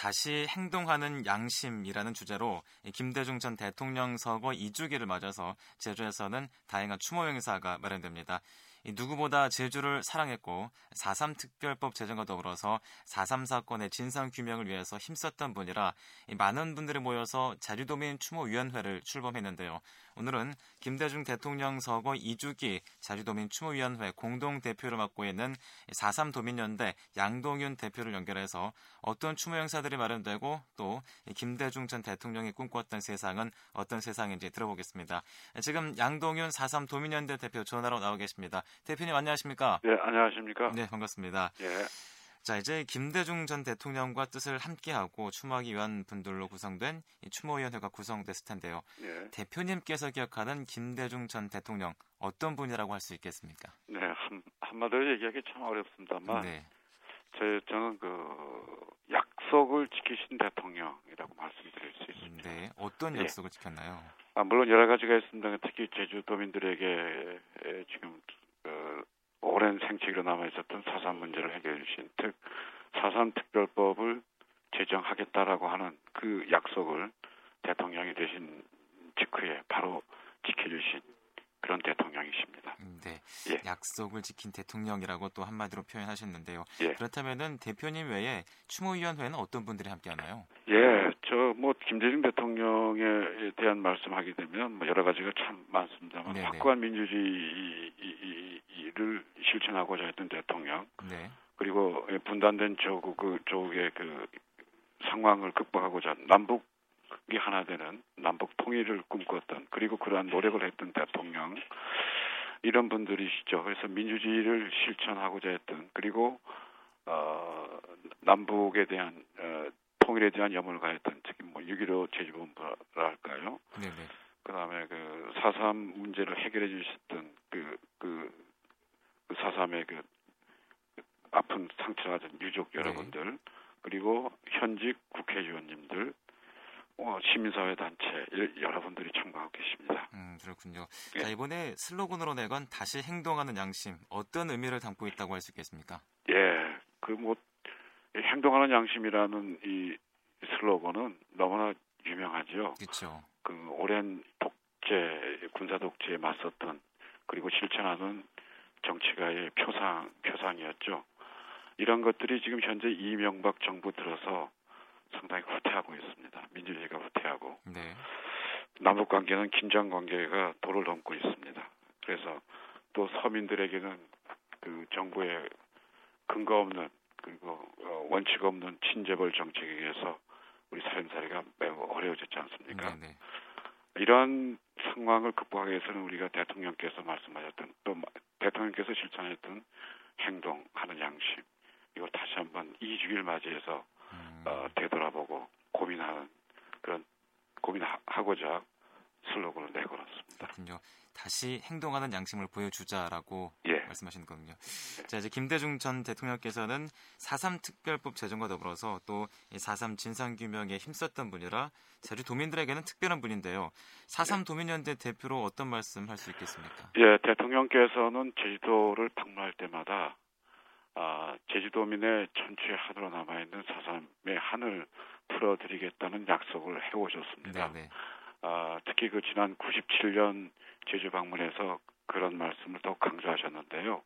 다시 행동하는 양심이라는 주제로 김대중 전 대통령 서거 2주기를 맞아서 제주에서는 다양한 추모 행사가 마련됩니다. 누구보다 제주를 사랑했고 4.3 특별법 제정과 더불어서 4.3 사건의 진상 규명을 위해서 힘썼던 분이라 많은 분들이 모여서 자주도민 추모위원회를 출범했는데요. 오늘은 김대중 대통령 서거 2주기 자주도민 추모위원회 공동 대표를 맡고 있는 4.3 도민연대 양동윤 대표를 연결해서 어떤 추모 행사들이 마련되고 또 김대중 전 대통령이 꿈꿨던 세상은 어떤 세상인지 들어보겠습니다. 지금 양동윤 4.3 도민연대 대표 전화로 나오 계십니다. 대표님 안녕하십니까? 네, 안녕하십니까? 네, 반갑습니다. 예. 자, 이제 김대중 전 대통령과 뜻을 함께하고 추모하기 위한 분들로 구성된 추모위원회가 구성됐을 텐데요. 예. 대표님께서 기억하는 김대중 전 대통령 어떤 분이라고 할 수 있겠습니까? 네, 한, 한마디로 얘기하기 참 어렵습니다만, 네. 제, 저는 그, 약속을 지키신 대통령이라고 말씀드릴 수 있습니다. 네. 어떤 예. 약속을 지켰나요? 아, 물론 여러 가지가 있습니다. 특히 제주도민들에게 에, 지금, 그, 오랜 생칙으로 남아 있었던 사산 문제를 해결해 주신, 특, 사산 특별법을 제정하겠다라고 하는 그 약속을 대통령이 되신 직후에 바로 지켜주신 그런 대통령이십니다. 음, 네. 예. 약속을 지킨 대통령이라고 또 한마디로 표현하셨는데요. 예. 그렇다면은 대표님 외에 추모위원회는 어떤 분들이 함께하나요? 예, 저 뭐 김대중 대통령에 대한 말씀하게 되면 뭐 여러 가지가 참 많습니다만 네네. 확고한 민주주의 를 실천하고자 했던 대통령 네. 그리고 분단된 조국 그 조국의 그 상황을 극복하고자 남북이 하나 되는 남북 통일을 꿈꿨던 그리고 그러한 노력을 했던 대통령 이런 분들이시죠. 그래서 민주주의를 실천하고자 했던 그리고 어 남북에 대한 어 통일에 대한 염원을 가했던 특히 뭐 6.15 제주본부랄까요. 네, 네. 그다음에 그 사삼 문제를 해결해 4.3의 그 아픈 상처받은 유족 네. 여러분들 네. 그리고 현직 국회의원님들 어, 시민사회 단체 여러분들이 참가하고 계십니다. 음 그렇군요. 예. 자 이번에 슬로건으로 내건 다시 행동하는 양심 어떤 의미를 담고 있다고 할 수 있겠습니까? 예, 그 뭐 행동하는 양심이라는 이 슬로건은 너무나 유명하죠. 그렇죠. 그 오랜 독재 군사 독재에 맞섰던 그리고 실천하는 정치가의 표상 표상이었죠. 이런 것들이 지금 현재 이명박 정부 들어서 상당히 후퇴하고 있습니다. 민주주의가 후퇴하고 네. 남북 관계는 긴장 관계가 도를 넘고 있습니다. 그래서 또 서민들에게는 그 정부의 근거 없는 그리고 어, 원칙 없는 친재벌 정책에 의해서 우리 살림살이가 매우 어려워졌지 않습니까? 네, 네. 이러한 상황을 극복하기 위해서는 우리가 대통령께서 말씀하셨던 또 마- 대통령께서 실천했던 행동하는 양심 이걸 다시 한번 2주기를 맞이해서 음, 어, 되돌아보고 고민하는 그런 고민하고자 슬로건을 내걸었습니다. 그렇군요. 다시 행동하는 양심을 보여주자라고 예. 말씀하시는 거군요. 자, 이제 김대중 전 대통령께서는 4.3 특별법 제정과 더불어서 또 4.3 진상규명에 힘썼던 분이라 제주 도민들에게는 특별한 분인데요. 4.3 도민연대 대표로 어떤 말씀 할 수 있겠습니까? 예, 대통령께서는 제주도를 방문할 때마다 아, 제주도민의 천추의 한으로 남아있는 사삼의 한을 풀어드리겠다는 약속을 해오셨습니다. 네, 네. 아, 특히 그 지난 97년 제주 방문에서 그런 말씀을 더 강조하셨는데요.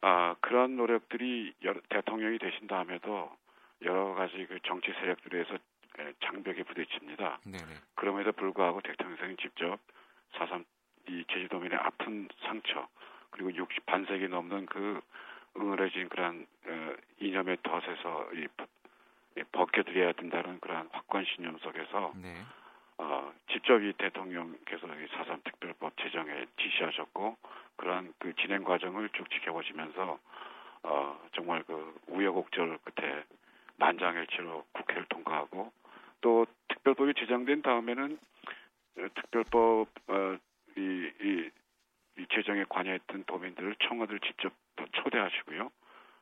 아, 그런 노력들이 여러- 대통령이 되신 다음에도 여러 가지 그 정치 세력들에서 에, 장벽에 부딪힙니다. 네, 네. 그럼에도 불구하고 대통령이 직접 사삼 이 제주도민의 아픈 상처 그리고 60 반세기 넘는 그 응어려진 그런 어, 이념의 덫에서 이, 벗- 이 벗겨드려야 된다는 그러한 확고한 신념 속에서 네. 어, 직접 이 대통령께서 이 사삼 특별법 제정에 지시하셨고 그러한 그 진행 과정을 쭉 지켜보시면서 어, 정말 그 우여곡절 끝에 만장일치로 국회를 통과하고 또 특별법이 제정된 다음에는 어, 특별법 어, 이, 이, 이 제정에 관여했던 도민들을 청와대를 직접 또 초대하시고요.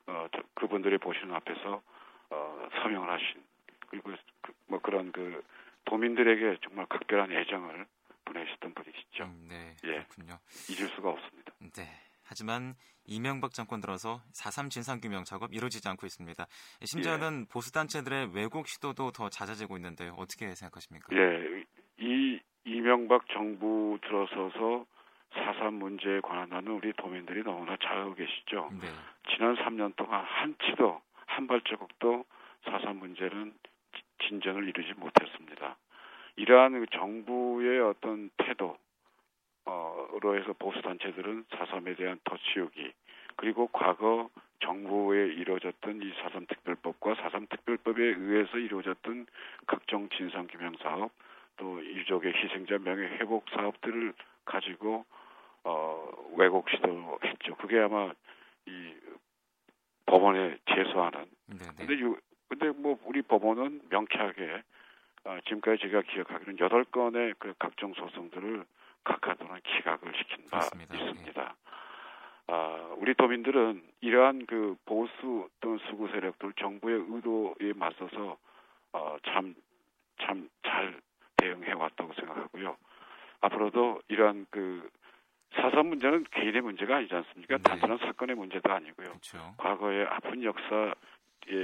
어, 저- 그분들이 보시는 앞에서 어, 서명을 하신 그리고 그, 뭐 그런 그 도민들에게 정말 각별한 애정을 보내셨던 분이시죠. 음, 네. 예. 그렇군요. 잊을 수가 없습니다. 네. 하지만 이명박 정권 들어서 4.3 진상규명 작업 이루어지지 않고 있습니다. 심지어는 예. 보수단체들의 왜곡 시도도 더 잦아지고 있는데 어떻게 생각하십니까? 예, 이 이명박 정부 들어서서 4.3 문제에 관한 한 우리 도민들이 너무나 잘 알고 계시죠. 네. 지난 3년 동안 한치도 한 발자국도 4.3 문제는 진전을 이루지 못했습니다. 이러한 정부의 어떤 태도, 어로 해서 보수 단체들은 4.3에 대한 덧씌우기 그리고 과거 정부에 이루어졌던 이4.3 특별법과 4.3 특별법에 의해서 이루어졌던 각종 진상 규명 사업 또 유족의 희생자 명예 회복 사업들을 가지고 어 왜곡 시도했죠. 그게 아마 이 법원에 제소하는. 네네. 네. 근데 유, 근데 뭐 우리 법원은 명쾌하게 어, 지금까지 제가 기억하기로는 여덟 건의 그 각종 소송들을 각하도는 기각을 시킨 바 그렇습니다. 있습니다. 예. 아, 우리 도민들은 이러한 그 보수 또는 수구 세력들 정부의 의도에 맞서서 어, 참 참 잘 대응해 왔다고 생각하고요. 앞으로도 이러한 그 사선 문제는 개인의 문제가 아니지 않습니까? 네. 단순한 사건의 문제도 아니고요. 그렇죠. 과거의 아픈 역사의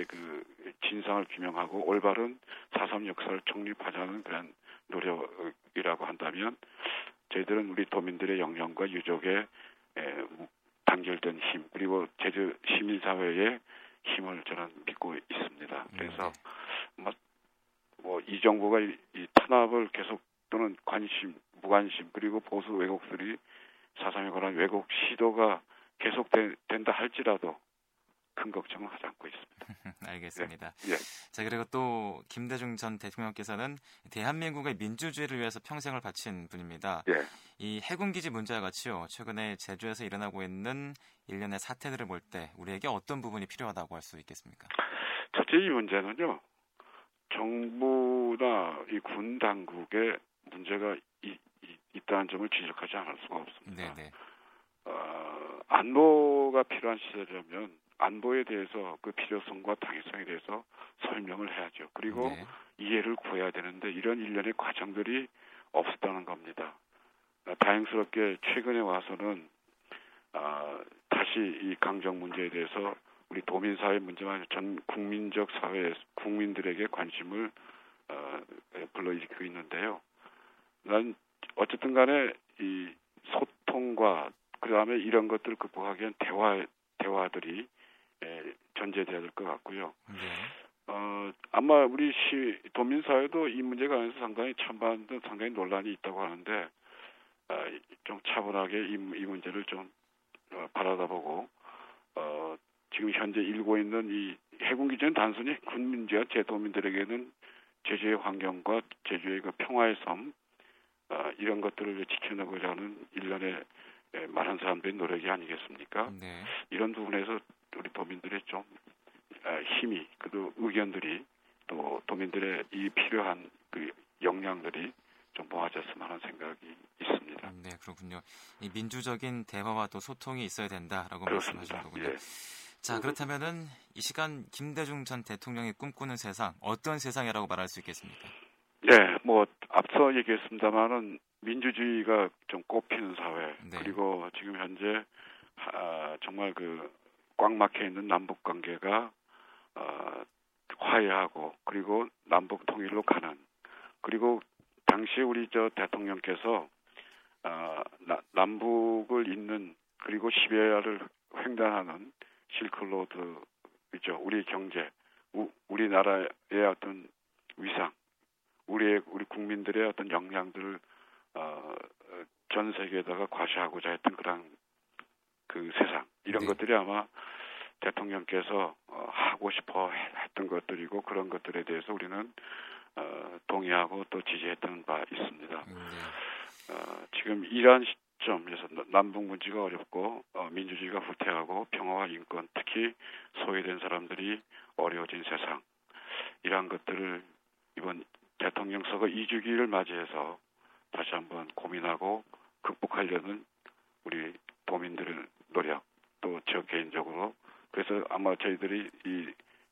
그 진상을 규명하고 올바른 사삼 역사를 정립하자는 그런 노력이라고 한다면 저희들은 우리 도민들의 영향과 유족의 에, 단결된 힘 그리고 제주 시민사회의 힘을 저는 믿고 있습니다. 그래서 네. 뭐, 뭐이 정부가 이, 이 탄압을 계속 또는 관심, 무관심 그리고 보수 왜곡들이 사상에 관한 왜곡 시도가 계속된다 할지라도 큰 걱정은 하지 않고 있습니다. 알겠습니다. 예, 예. 자 그리고 또 김대중 전 대통령께서는 대한민국의 민주주의를 위해서 평생을 바친 분입니다. 예. 이 해군 기지 문제와 같이요. 최근에 제주에서 일어나고 있는 일련의 사태들을 볼 때 우리에게 어떤 부분이 필요하다고 할 수 있겠습니까? 첫째 이 문제는요. 정부나 이 군 당국에 문제가 이, 이, 있다는 점을 지적하지 않을 수가 없습니다. 네네. 어, 안보가 필요한 시절이라면 안보에 대해서 그 필요성과 당위성에 대해서 설명을 해야죠. 그리고 네. 이해를 구해야 되는데 이런 일련의 과정들이 없었다는 겁니다. 아, 다행스럽게 최근에 와서는 아, 다시 이 강정 문제에 대해서 우리 도민 사회 문제만 전 국민적 사회 국민들에게 관심을 어, 불러일으키고 있는데요. 난 어쨌든 간에 이 소통과 그 다음에 이런 것들을 극복하기 위한 대화 대화들이 예, 전제돼야 될 것 같고요. 네. 어, 아마 우리 시, 도민사회도 이 문제 관해서 상당히 찬반 등 상당히 논란이 있다고 하는데, 어, 좀 차분하게 이, 이 문제를 좀 어, 바라다보고, 어, 지금 현재 일고 있는 이 해군 기지는 단순히 군민지와 제도민들에게는 제주의 환경과 제주의 그 평화의 섬, 어, 이런 것들을 지켜내고자 하는 일련의 많은 사람들의 노력이 아니겠습니까? 네. 이런 부분에서 우리 도민들의 좀 아, 힘이 그리고 의견들이 또 도민들의 이 필요한 그 역량들이 좀 모아졌으면 하는 생각이 있습니다. 네, 그렇군요. 이 민주적인 대화와 또 소통이 있어야 된다라고 그렇습니다. 말씀하신 거군요. 예. 자, 그렇다면은 이 시간 김대중 전 대통령이 꿈꾸는 세상 어떤 세상이라고 말할 수 있겠습니까? 네, 뭐 앞서 얘기했습니다만은 민주주의가 좀 꼽히는 사회 네. 그리고 지금 현재 아, 정말 그 꽉 막혀 있는 남북 관계가 어, 화해하고 그리고 남북 통일로 가는 그리고 당시 우리 저 대통령께서 어, 나, 남북을 잇는 그리고 시베리아를 횡단하는 실크로드 있죠 우리 경제 우, 우리나라의 어떤 위상 우리의 우리 국민들의 어떤 역량들을 어, 전 세계에다가 과시하고자 했던 그런 그 세상 이런 네. 것들이 아마 대통령께서 어, 하고 싶어 했던 것들이고 그런 것들에 대해서 우리는 어, 동의하고 또 지지했던 바 있습니다. 네. 어, 지금 이러한 시점에서 남북 문제가 어렵고 어, 민주주의가 후퇴하고 평화와 인권 특히 소외된 사람들이 어려워진 세상 이러한 것들을 이번 대통령 선거 2주기를 맞이해서 다시 한번 고민하고 극복하려는 우리 도민들의 노력 또 저 개인적으로 그래서 아마 저희들이 이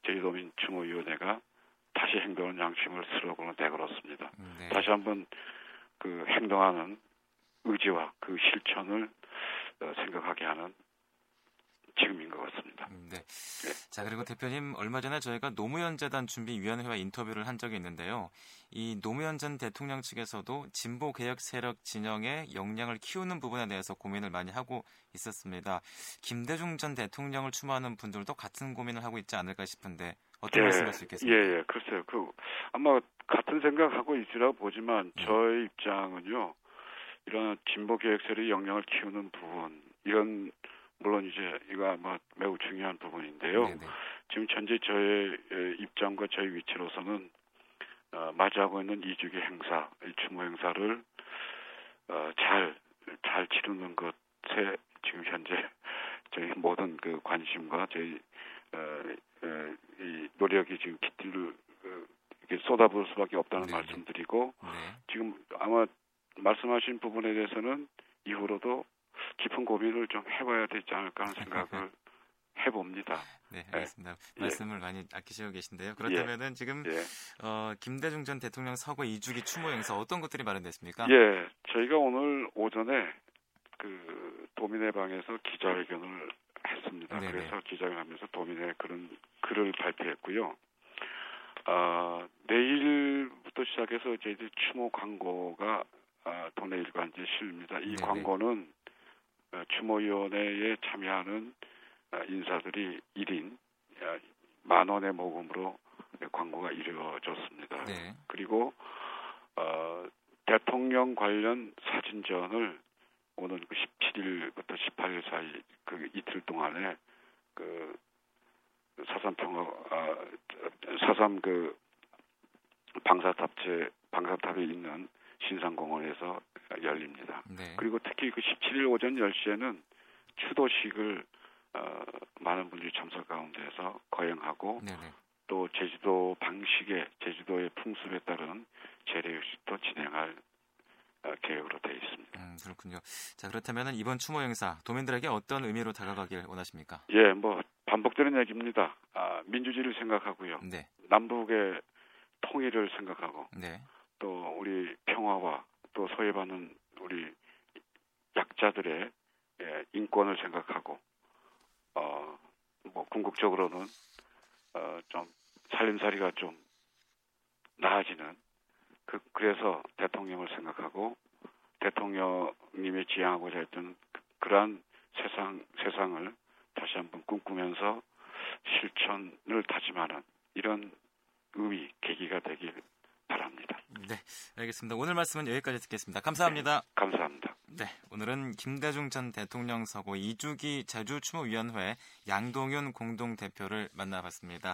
제주도민 추모위원회가 다시 행동하는 양심을 슬로건으로 내걸었습니다. 네. 다시 한번 그 행동하는 의지와 그 실천을 어, 생각하게 하는 지금인 것 같습니다. 음, 네. 네. 자 그리고 대표님 얼마 전에 저희가 노무현 재단 준비위원회와 인터뷰를 한 적이 있는데요. 이 노무현 전 대통령 측에서도 진보 개혁 세력 진영의 역량을 키우는 부분에 대해서 고민을 많이 하고 있었습니다. 김대중 전 대통령을 추모하는 분들도 같은 고민을 하고 있지 않을까 싶은데 어떤 예, 말씀할 수 있겠습니까? 예, 예, 글쎄요. 그 아마 같은 생각하고 있으라고 보지만 예. 저의 입장은요. 이런 진보 개혁 세력의 역량을 키우는 부분 이런 물론 이제 이거 아마 매우 중요한 부분인데요. 네네. 지금 현재 저의 입장과 저의 위치로서는 어, 맞이하고 있는 이주기 행사, 이 추모 행사를 어, 잘, 잘 치르는 것에 지금 현재 저희 모든 그 관심과 저희 어, 어, 이 노력이 지금 깃들을 어, 이렇게 쏟아부을 수밖에 없다는 네네. 말씀드리고 네. 지금 아마 말씀하신 부분에 대해서는 이후로도 깊은 고민을 좀 해봐야 되지 않을까 하는 생각을 해봅니다. 네, 네. 알겠습니다. 네. 말씀을 예. 많이 아끼시고 계신데요. 그렇다면은 예. 지금 예. 어, 김대중 전 대통령 서거 2주기 추모 행사 어떤 것들이 마련됐습니까? 예, 저희가 오늘 오전에 그 도민회 방에서 기자회견을 했습니다. 네네. 그래서 기자회견하면서 도민회 그런 글을 발표했고요. 아, 내일부터 시작해서 이제 추모 광고가 아, 동네 일관지에 실립니다. 이 네네. 광고는 어, 추모위원회에 참여하는 어, 인사들이 1인 어, 만 원의 모금으로 광고가 이루어졌습니다. 네. 그리고 어, 대통령 관련 사진전을 오는 그 17일부터 18일 사이 그 이틀 동안에 그 사삼 평화 아, 사삼 그 방사탑체 방사탑에 있는 신상공원에서 열립니다. 네. 그리고 특히 그 17일 오전 10시에는 추도식을 어, 많은 분들이 참석 가운데서 거행하고 네네. 또 제주도 방식의 제주도의 풍습에 따른 재래식도 진행할 어, 계획으로 되어 있습니다. 음, 그렇군요. 자 그렇다면 이번 추모 행사 도민들에게 어떤 의미로 다가가길 원하십니까? 예, 뭐 반복되는 얘기입니다. 아, 민주주의를 생각하고요. 네. 남북의 통일을 생각하고 네. 또 우리 평화와 또 소외받는 우리 약자들의 예, 인권을 생각하고 어 뭐 궁극적으로는 어 좀 살림살이가 좀 나아지는 그 그래서 대통령을 생각하고 대통령님이 지향하고자 했던 그, 그러한 세상 세상을 다시 한번 꿈꾸면서 실천을 다짐하는 이런 의미 계기가 되길. 네, 알겠습니다. 오늘 말씀은 여기까지 듣겠습니다. 감사합니다. 네, 감사합니다. 네, 오늘은 김대중 전 대통령 서고 2주기 제주추모위원회 양동윤 공동대표를 만나봤습니다.